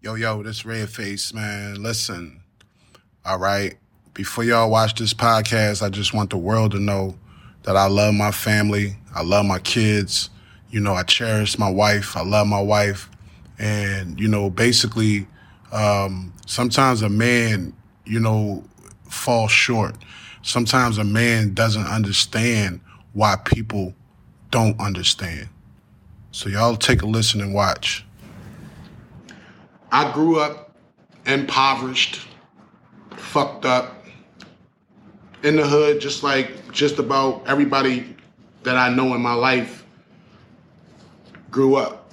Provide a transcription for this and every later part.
Yo, yo, this Redface, man. Listen, all right. Before y'all watch this podcast, I just want the world to know that I love my family. I love my kids. You know, I cherish my wife. I love my wife. And, you know, basically, um, sometimes a man, you know, falls short. Sometimes a man doesn't understand why people don't understand. So y'all take a listen and watch. I grew up impoverished, fucked up, in the hood, just like just about everybody that I know in my life grew up.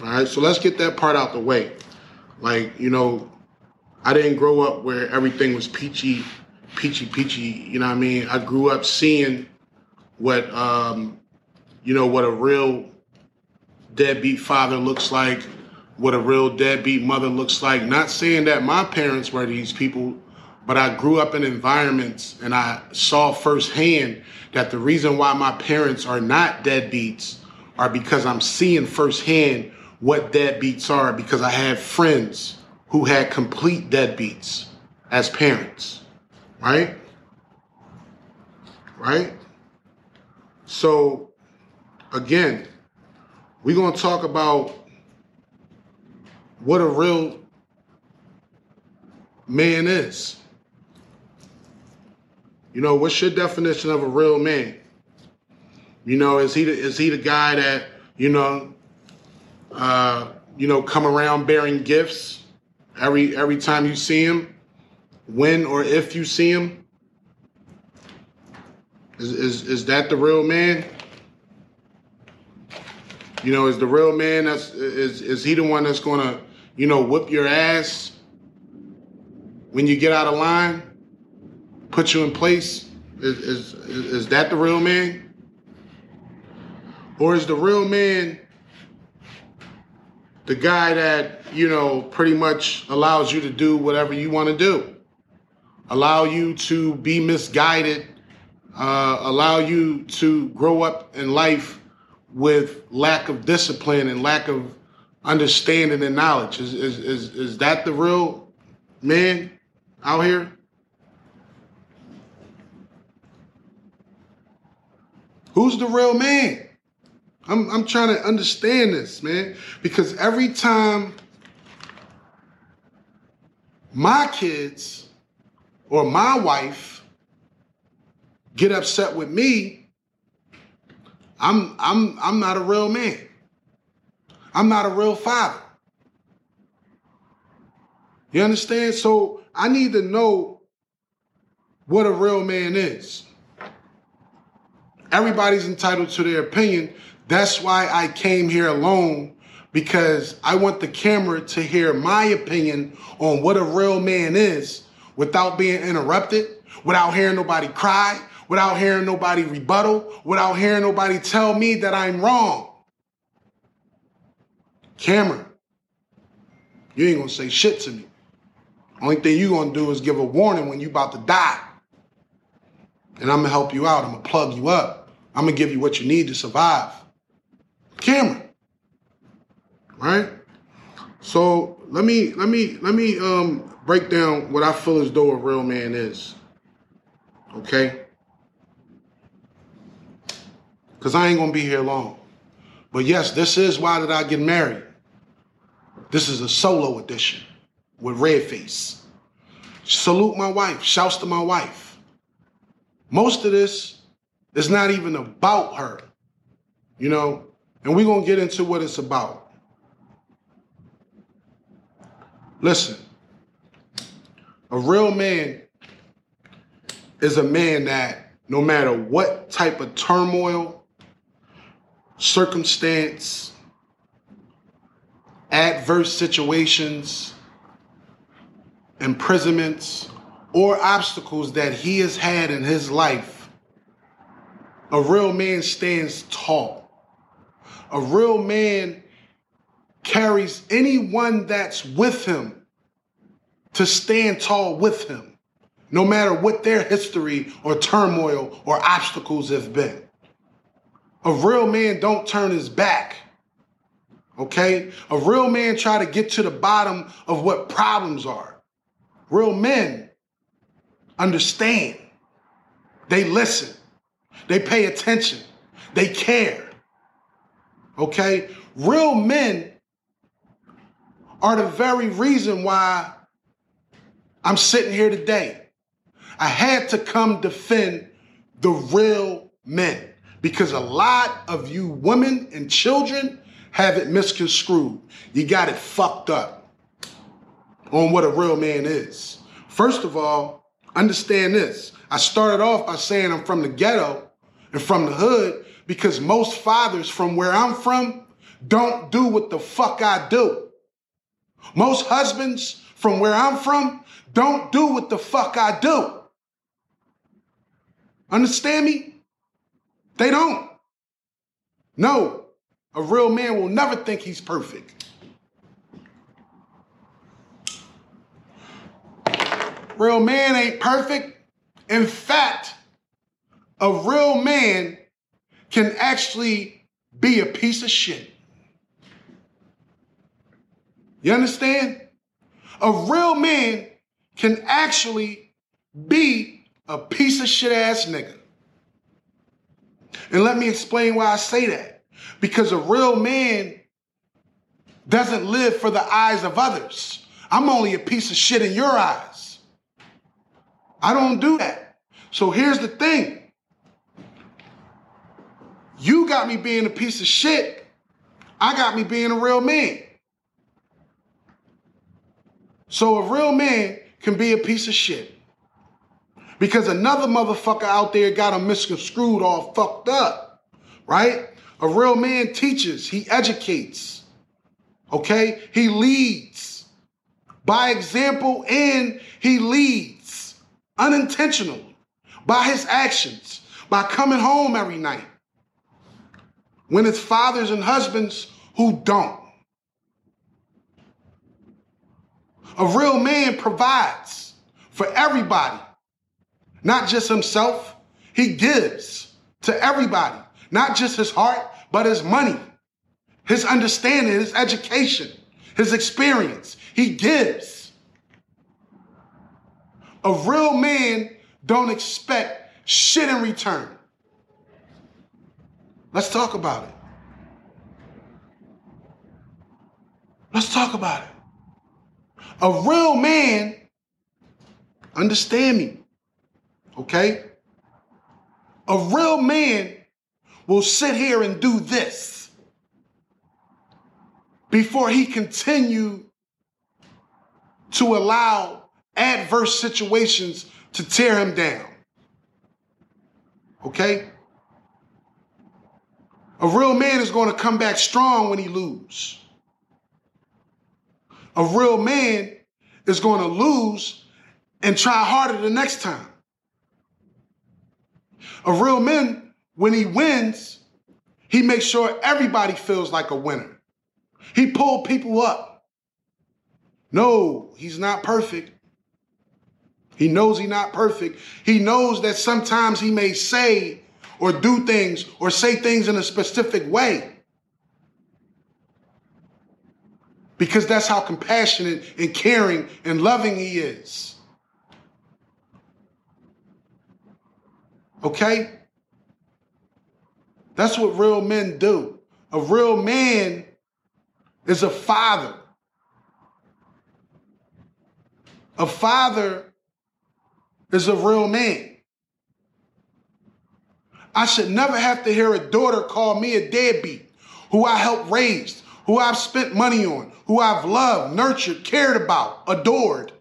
All right, so let's get that part out the way. Like, you know, I didn't grow up where everything was peachy, peachy, peachy. You know what I mean? I grew up seeing what, um, you know, what a real deadbeat father looks like, what a real deadbeat mother looks like. Not saying that my parents were these people, but I grew up in environments and I saw firsthand that the reason why my parents are not deadbeats are because I'm seeing firsthand what deadbeats are because I have friends who had complete deadbeats as parents, right? Right? So, again, we're going to talk about what a real man is. You know, what's your definition of a real man? You know, is he the, is he the guy that you know, uh, you know, come around bearing gifts every every time you see him, when or if you see him? Is is is that the real man? You know, is the real man that's is is he the one that's gonna you know whip your ass when you get out of line? put you in place? Is, is, is that the real man? Or is the real man the guy that, you know, pretty much allows you to do whatever you want to do? Allow you to be misguided, uh, allow you to grow up in life with lack of discipline and lack of understanding and knowledge. Is, is, is, is that the real man out here? Who's the real man? I'm, I'm trying to understand this, man, because every time my kids or my wife get upset with me, I'm I'm I'm not a real man. I'm not a real father. You understand? So I need to know what a real man is. Everybody's entitled to their opinion. That's why I came here alone because I want the camera to hear my opinion on what a real man is without being interrupted, without hearing nobody cry, without hearing nobody rebuttal, without hearing nobody tell me that I'm wrong. Camera, you ain't gonna say shit to me. Only thing you gonna do is give a warning when you about to die and I'm gonna help you out. I'm gonna plug you up. I'm gonna give you what you need to survive. Camera. Right? So let me let me let me um break down what I feel as though a real man is. Okay? Cause I ain't gonna be here long. But yes, this is why did I get married. This is a solo edition with Redface. Salute my wife. Shouts to my wife. Most of this is not even about her, you know, and we're going to get into what it's about. Listen, a real man is a man that no matter what type of turmoil, circumstance, adverse situations, imprisonments, or obstacles that he has had in his life, a real man stands tall. A real man carries anyone that's with him to stand tall with him, no matter what their history or turmoil or obstacles have been. A real man don't turn his back Okay? A real man try to get to the bottom of what problems are. Real men understand. They listen. They pay attention. They care. Okay? Real men are the very reason why I'm sitting here today. I had to come defend the real men because a lot of you women and children have it misconstrued. You got it fucked up on what a real man is. First of all, understand this. I started off by saying I'm from the ghetto and from the hood because most fathers from where I'm from don't do what the fuck I do. Most husbands from where I'm from don't do what the fuck I do. Understand me? They don't. No, a real man will never think he's perfect. Real man ain't perfect. In fact, a real man can actually be a piece of shit. You understand? A real man can actually be a piece of shit ass nigga. And let me explain why I say that. Because a real man doesn't live for the eyes of others. I'm only a piece of shit in your eyes. I don't do that. So here's the thing you got me being a piece of shit, I got me being a real man. So a real man can be a piece of shit. Because another motherfucker out there got him misconstrued, all fucked up, right? A real man teaches, he educates, okay? He leads by example and he leads unintentionally by his actions, by coming home every night. When it's fathers and husbands who don't. A real man provides for everybody not just himself. He gives to everybody, not just his heart, but his money, his understanding, his education, his experience. He gives. A real man don't expect shit in return. Let's talk about it. Let's talk about it. A real man, understand me, okay? A real man will sit here and do this before he continue to allow adverse situations to tear him down. Okay? A real man is going to come back strong when he lose. A real man is going to lose and try harder the next time. A real man, when he wins, he makes sure everybody feels like a winner. He pulled people up. No, he's not perfect. He knows he's not perfect. He knows that sometimes he may say or do things or say things in a specific way. Because that's how compassionate and caring and loving he is. Okay? That's what real men do. A real man is a father. A father is a real man. I should never have to hear a daughter call me a deadbeat who I helped raise, who I've spent money on, who I've loved, nurtured, cared about, adored.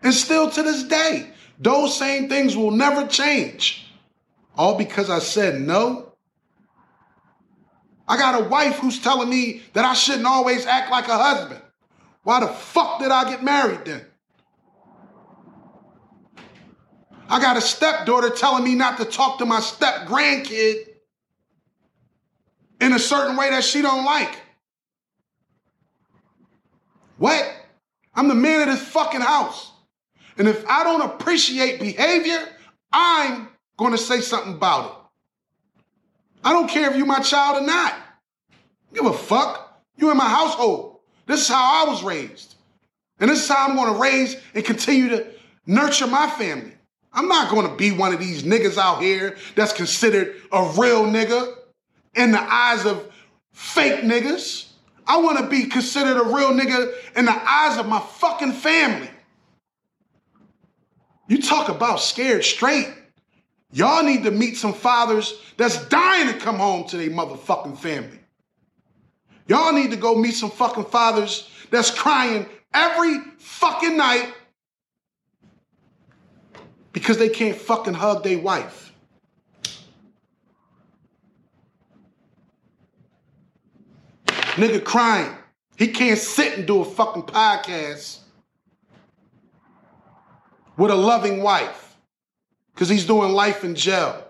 And still to this day, those same things will never change. All because I said no. I got a wife who's telling me that I shouldn't always act like a husband. Why the fuck did I get married then? I got a stepdaughter telling me not to talk to my step grandkid in a certain way that she don't like. What? I'm the man of this fucking house. And if I don't appreciate behavior, I'm going to say something about it. I don't care if you're my child or not. Give a fuck. You in my household. This is how I was raised. And this is how I'm going to raise and continue to nurture my family. I'm not going to be one of these niggas out here that's considered a real nigga in the eyes of fake niggas. I want to be considered a real nigga in the eyes of my fucking family. You talk about scared straight. Y'all need to meet some fathers that's dying to come home to their motherfucking family. Y'all need to go meet some fucking fathers that's crying every fucking night because they can't fucking hug their wife. Nigga crying. He can't sit and do a fucking podcast with a loving wife because he's doing life in jail.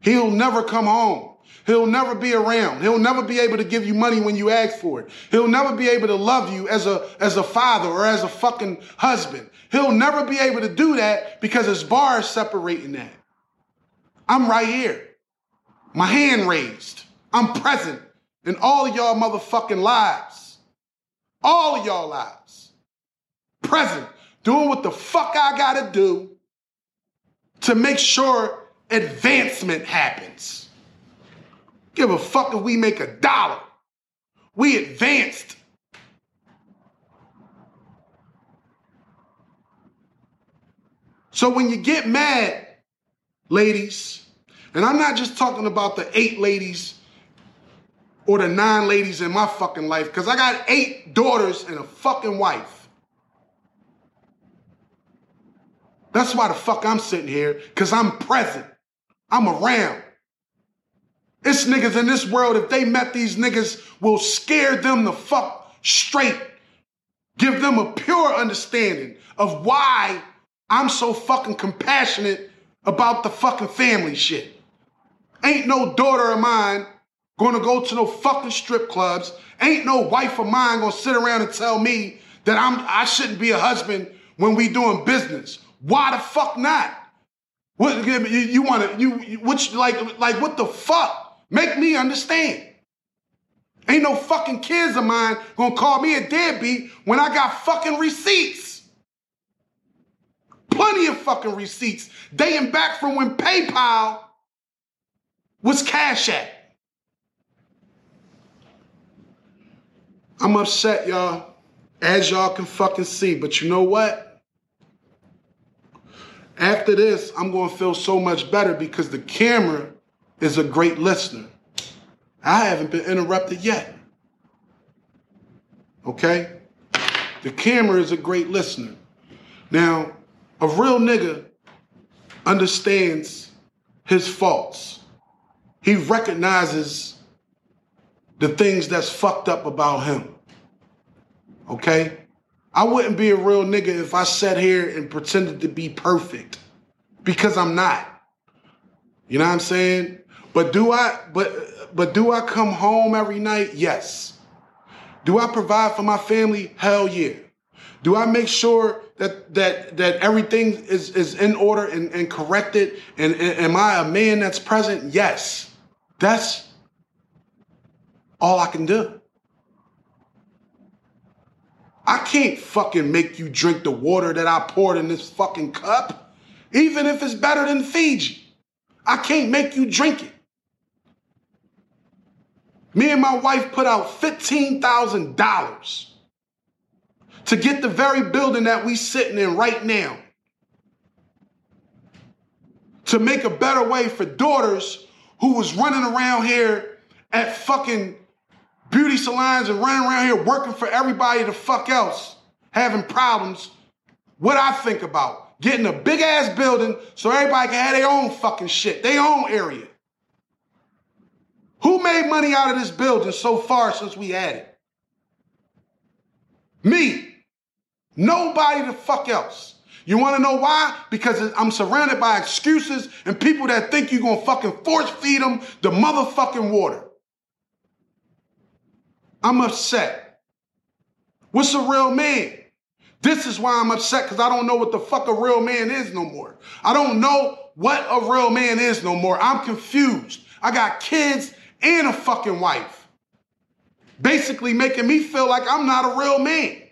He'll never come home. He'll never be around. He'll never be able to give you money when you ask for it. He'll never be able to love you as a, as a father or as a fucking husband. He'll never be able to do that because his bar is separating that. I'm right here. My hand raised. I'm present in all of y'all motherfucking lives. All of y'all lives. Present. Doing what the fuck I gotta do to make sure advancement happens. Give a fuck if we make a dollar. We advanced. So when you get mad, ladies, and I'm not just talking about the eight ladies or the nine ladies in my fucking life, because I got eight daughters and a fucking wife. That's why the fuck I'm sitting here, because I'm present. I'm around. It's niggas in this world, if they met these niggas, will scare them the fuck straight. Give them a pure understanding of why I'm so fucking compassionate about the fucking family shit. Ain't no daughter of mine gonna go to no fucking strip clubs. Ain't no wife of mine gonna sit around and tell me that I'm I shouldn't be a husband when we doing business. Why the fuck not? What you, you want to you which like like what the fuck? Make me understand. Ain't no fucking kids of mine gonna call me a deadbeat when I got fucking receipts. Plenty of fucking receipts dating back from when PayPal was Cash App. I'm upset, y'all, as y'all can fucking see. But you know what? After this, I'm gonna feel so much better because the camera is a great listener. I haven't been interrupted yet. Okay? The camera is a great listener. Now, a real nigga understands his faults. He recognizes the things that's fucked up about him. Okay? I wouldn't be a real nigga if I sat here and pretended to be perfect because I'm not. You know what I'm saying? But do I but but do I come home every night? Yes. Do I provide for my family? Hell yeah. Do I make sure that that that everything is, is in order and, and corrected? And, and am I a man that's present? Yes. That's all I can do. I can't fucking make you drink the water that I poured in this fucking cup, even if it's better than Fiji. I can't make you drink it. Me and my wife put out $15,000 to get the very building that we sitting in right now. To make a better way for daughters who was running around here at fucking beauty salons and running around here working for everybody the fuck else, having problems. What I think about getting a big ass building so everybody can have their own fucking shit, their own area. Who made money out of this building so far since we had it? Me. Nobody the fuck else. You want to know why? Because I'm surrounded by excuses and people that think you're going to fucking force feed them the motherfucking water. I'm upset. What's a real man? This is why I'm upset because I don't know what the fuck a real man is no more. I don't know what a real man is no more. I'm confused. I got kids and a fucking wife. Basically making me feel like I'm not a real man.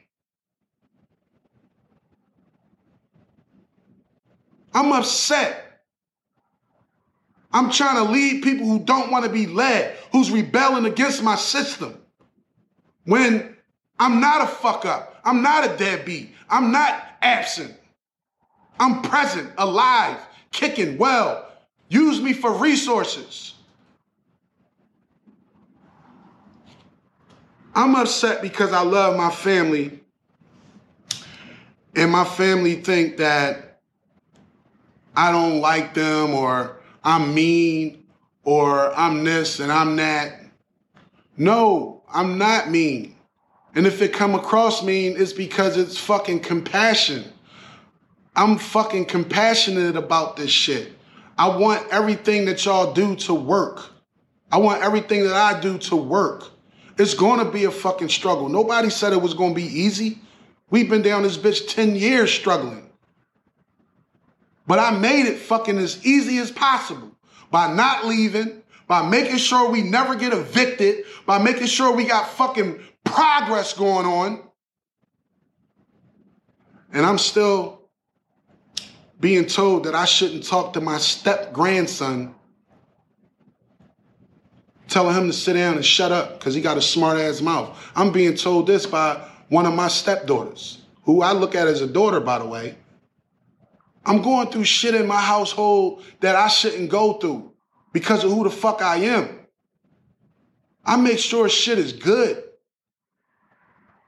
I'm upset. I'm trying to lead people who don't want to be led, who's rebelling against my system. When I'm not a fuck up, I'm not a deadbeat, I'm not absent. I'm present, alive, kicking well. Use me for resources. I'm upset because I love my family and my family think that I don't like them or I'm mean or I'm this and I'm that. No, I'm not mean. And if it come across mean, it's because it's fucking compassion. I'm fucking compassionate about this shit. I want everything that y'all do to work. I want everything that I do to work. It's gonna be a fucking struggle. Nobody said it was gonna be easy. We've been down this bitch 10 years struggling. But I made it fucking as easy as possible by not leaving, by making sure we never get evicted, by making sure we got fucking progress going on. And I'm still being told that I shouldn't talk to my step grandson, telling him to sit down and shut up because he got a smart ass mouth. I'm being told this by one of my stepdaughters, who I look at as a daughter, by the way. I'm going through shit in my household that I shouldn't go through because of who the fuck I am. I make sure shit is good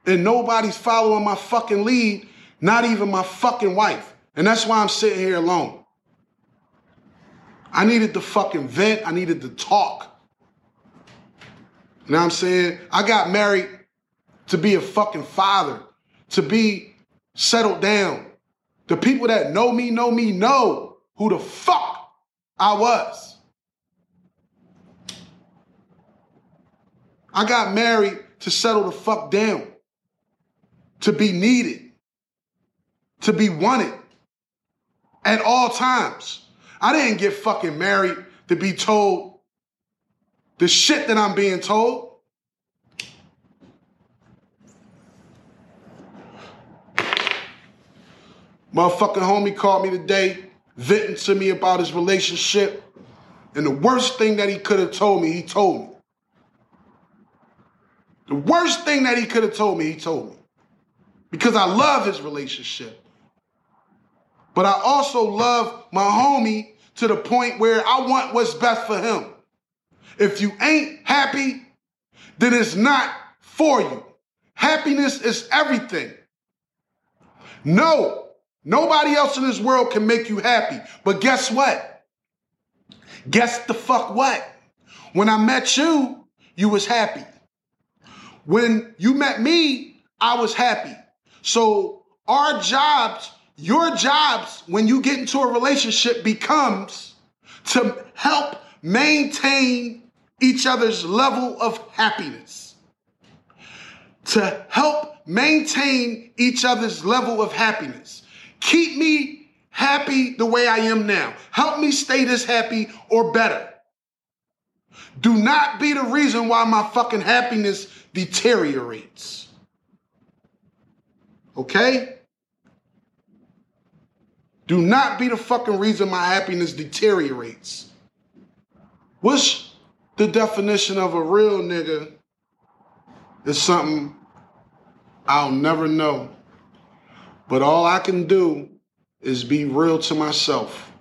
and nobody's following my fucking lead, not even my fucking wife. And that's why I'm sitting here alone. I needed to fucking vent, I needed to talk. You know what I'm saying? I got married to be a fucking father, to be settled down. The people that know me, know me, know who the fuck I was. I got married to settle the fuck down to be needed, to be wanted at all times. I didn't get fucking married to be told the shit that I'm being told. Motherfucking homie called me today, venting to me about his relationship. And the worst thing that he could have told me, he told me. The worst thing that he could have told me, he told me because I love his relationship. But I also love my homie to the point where I want what's best for him. If you ain't happy, then it's not for you. Happiness is everything. No, nobody else in this world can make you happy. But guess what? Guess the fuck what? When I met you, you was happy. When you met me, I was happy. So our jobs, your jobs, when you get into a relationship becomes to help maintain each other's level of happiness. To help maintain each other's level of happiness. Keep me happy the way I am now. Help me stay this happy or better. Do not be the reason why my fucking happiness deteriorates. Okay? Do not be the fucking reason my happiness deteriorates. What's the definition of a real nigga? Is something I'll never know. But all I can do is be real to myself.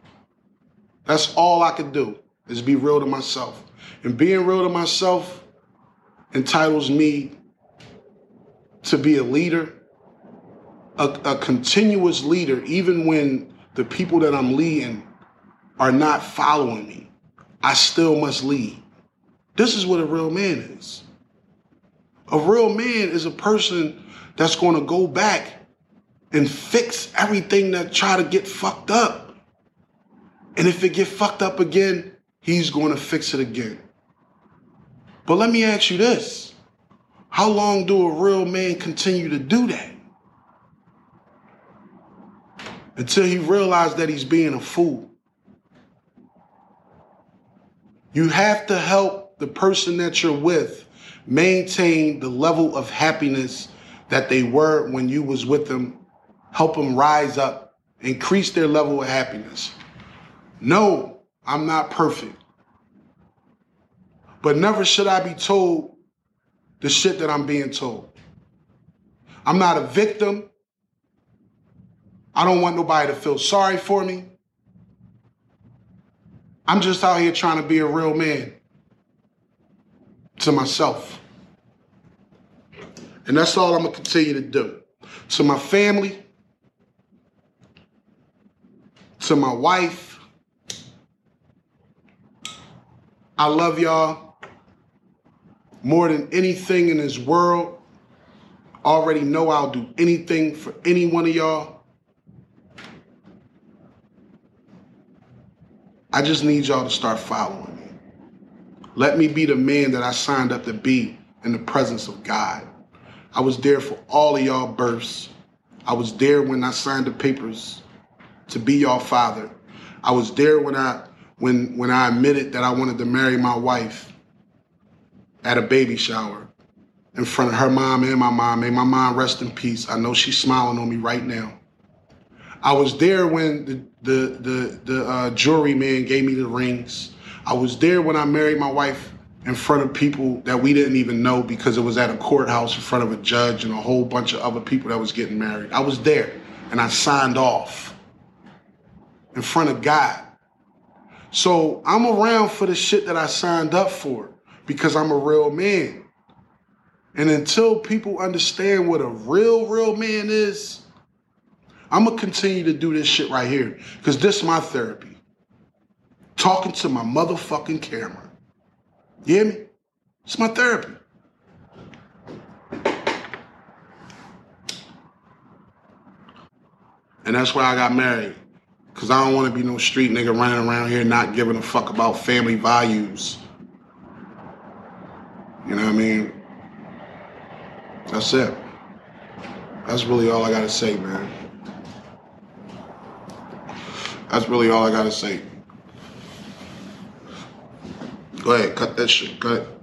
That's all I can do is be real to myself. And being real to myself entitles me to be a leader a, a continuous leader, even when the people that I'm leading are not following me, I still must lead. This is what a real man is. A real man is a person that's going to go back and fix everything that try to get fucked up. And if it get fucked up again, he's going to fix it again. But let me ask you this. How long do a real man continue to do that? until he realized that he's being a fool. You have to help the person that you're with maintain the level of happiness that they were when you was with them. Help them rise up, increase their level of happiness. No, I'm not perfect. But never should I be told the shit that I'm being told. I'm not a victim. I don't want nobody to feel sorry for me. I'm just out here trying to be a real man to myself. And that's all I'm going to continue to do. To my family, to my wife, I love y'all more than anything in this world. Already know I'll do anything for any one of y'all. I just need y'all to start following me. Let me be the man that I signed up to be in the presence of God. I was there for all of y'all births. I was there when I signed the papers to be y'all father. I was there when I when when I admitted that I wanted to marry my wife at a baby shower in front of her mom and my mom. May my mom rest in peace. I know she's smiling on me right now. I was there when the the the, the uh, jewelry man gave me the rings. I was there when I married my wife in front of people that we didn't even know because it was at a courthouse in front of a judge and a whole bunch of other people that was getting married. I was there and I signed off in front of God. So I'm around for the shit that I signed up for because I'm a real man. And until people understand what a real, real man is, I'm gonna continue to do this shit right here because this is my therapy. Talking to my motherfucking camera. You hear me? It's my therapy. And that's why I got married. Cause I don't want to be no street nigga running around here not giving a fuck about family values. You know what I mean? That's it. That's really all I gotta say, man. That's really all I gotta say. Go ahead, cut that shit. Ahead.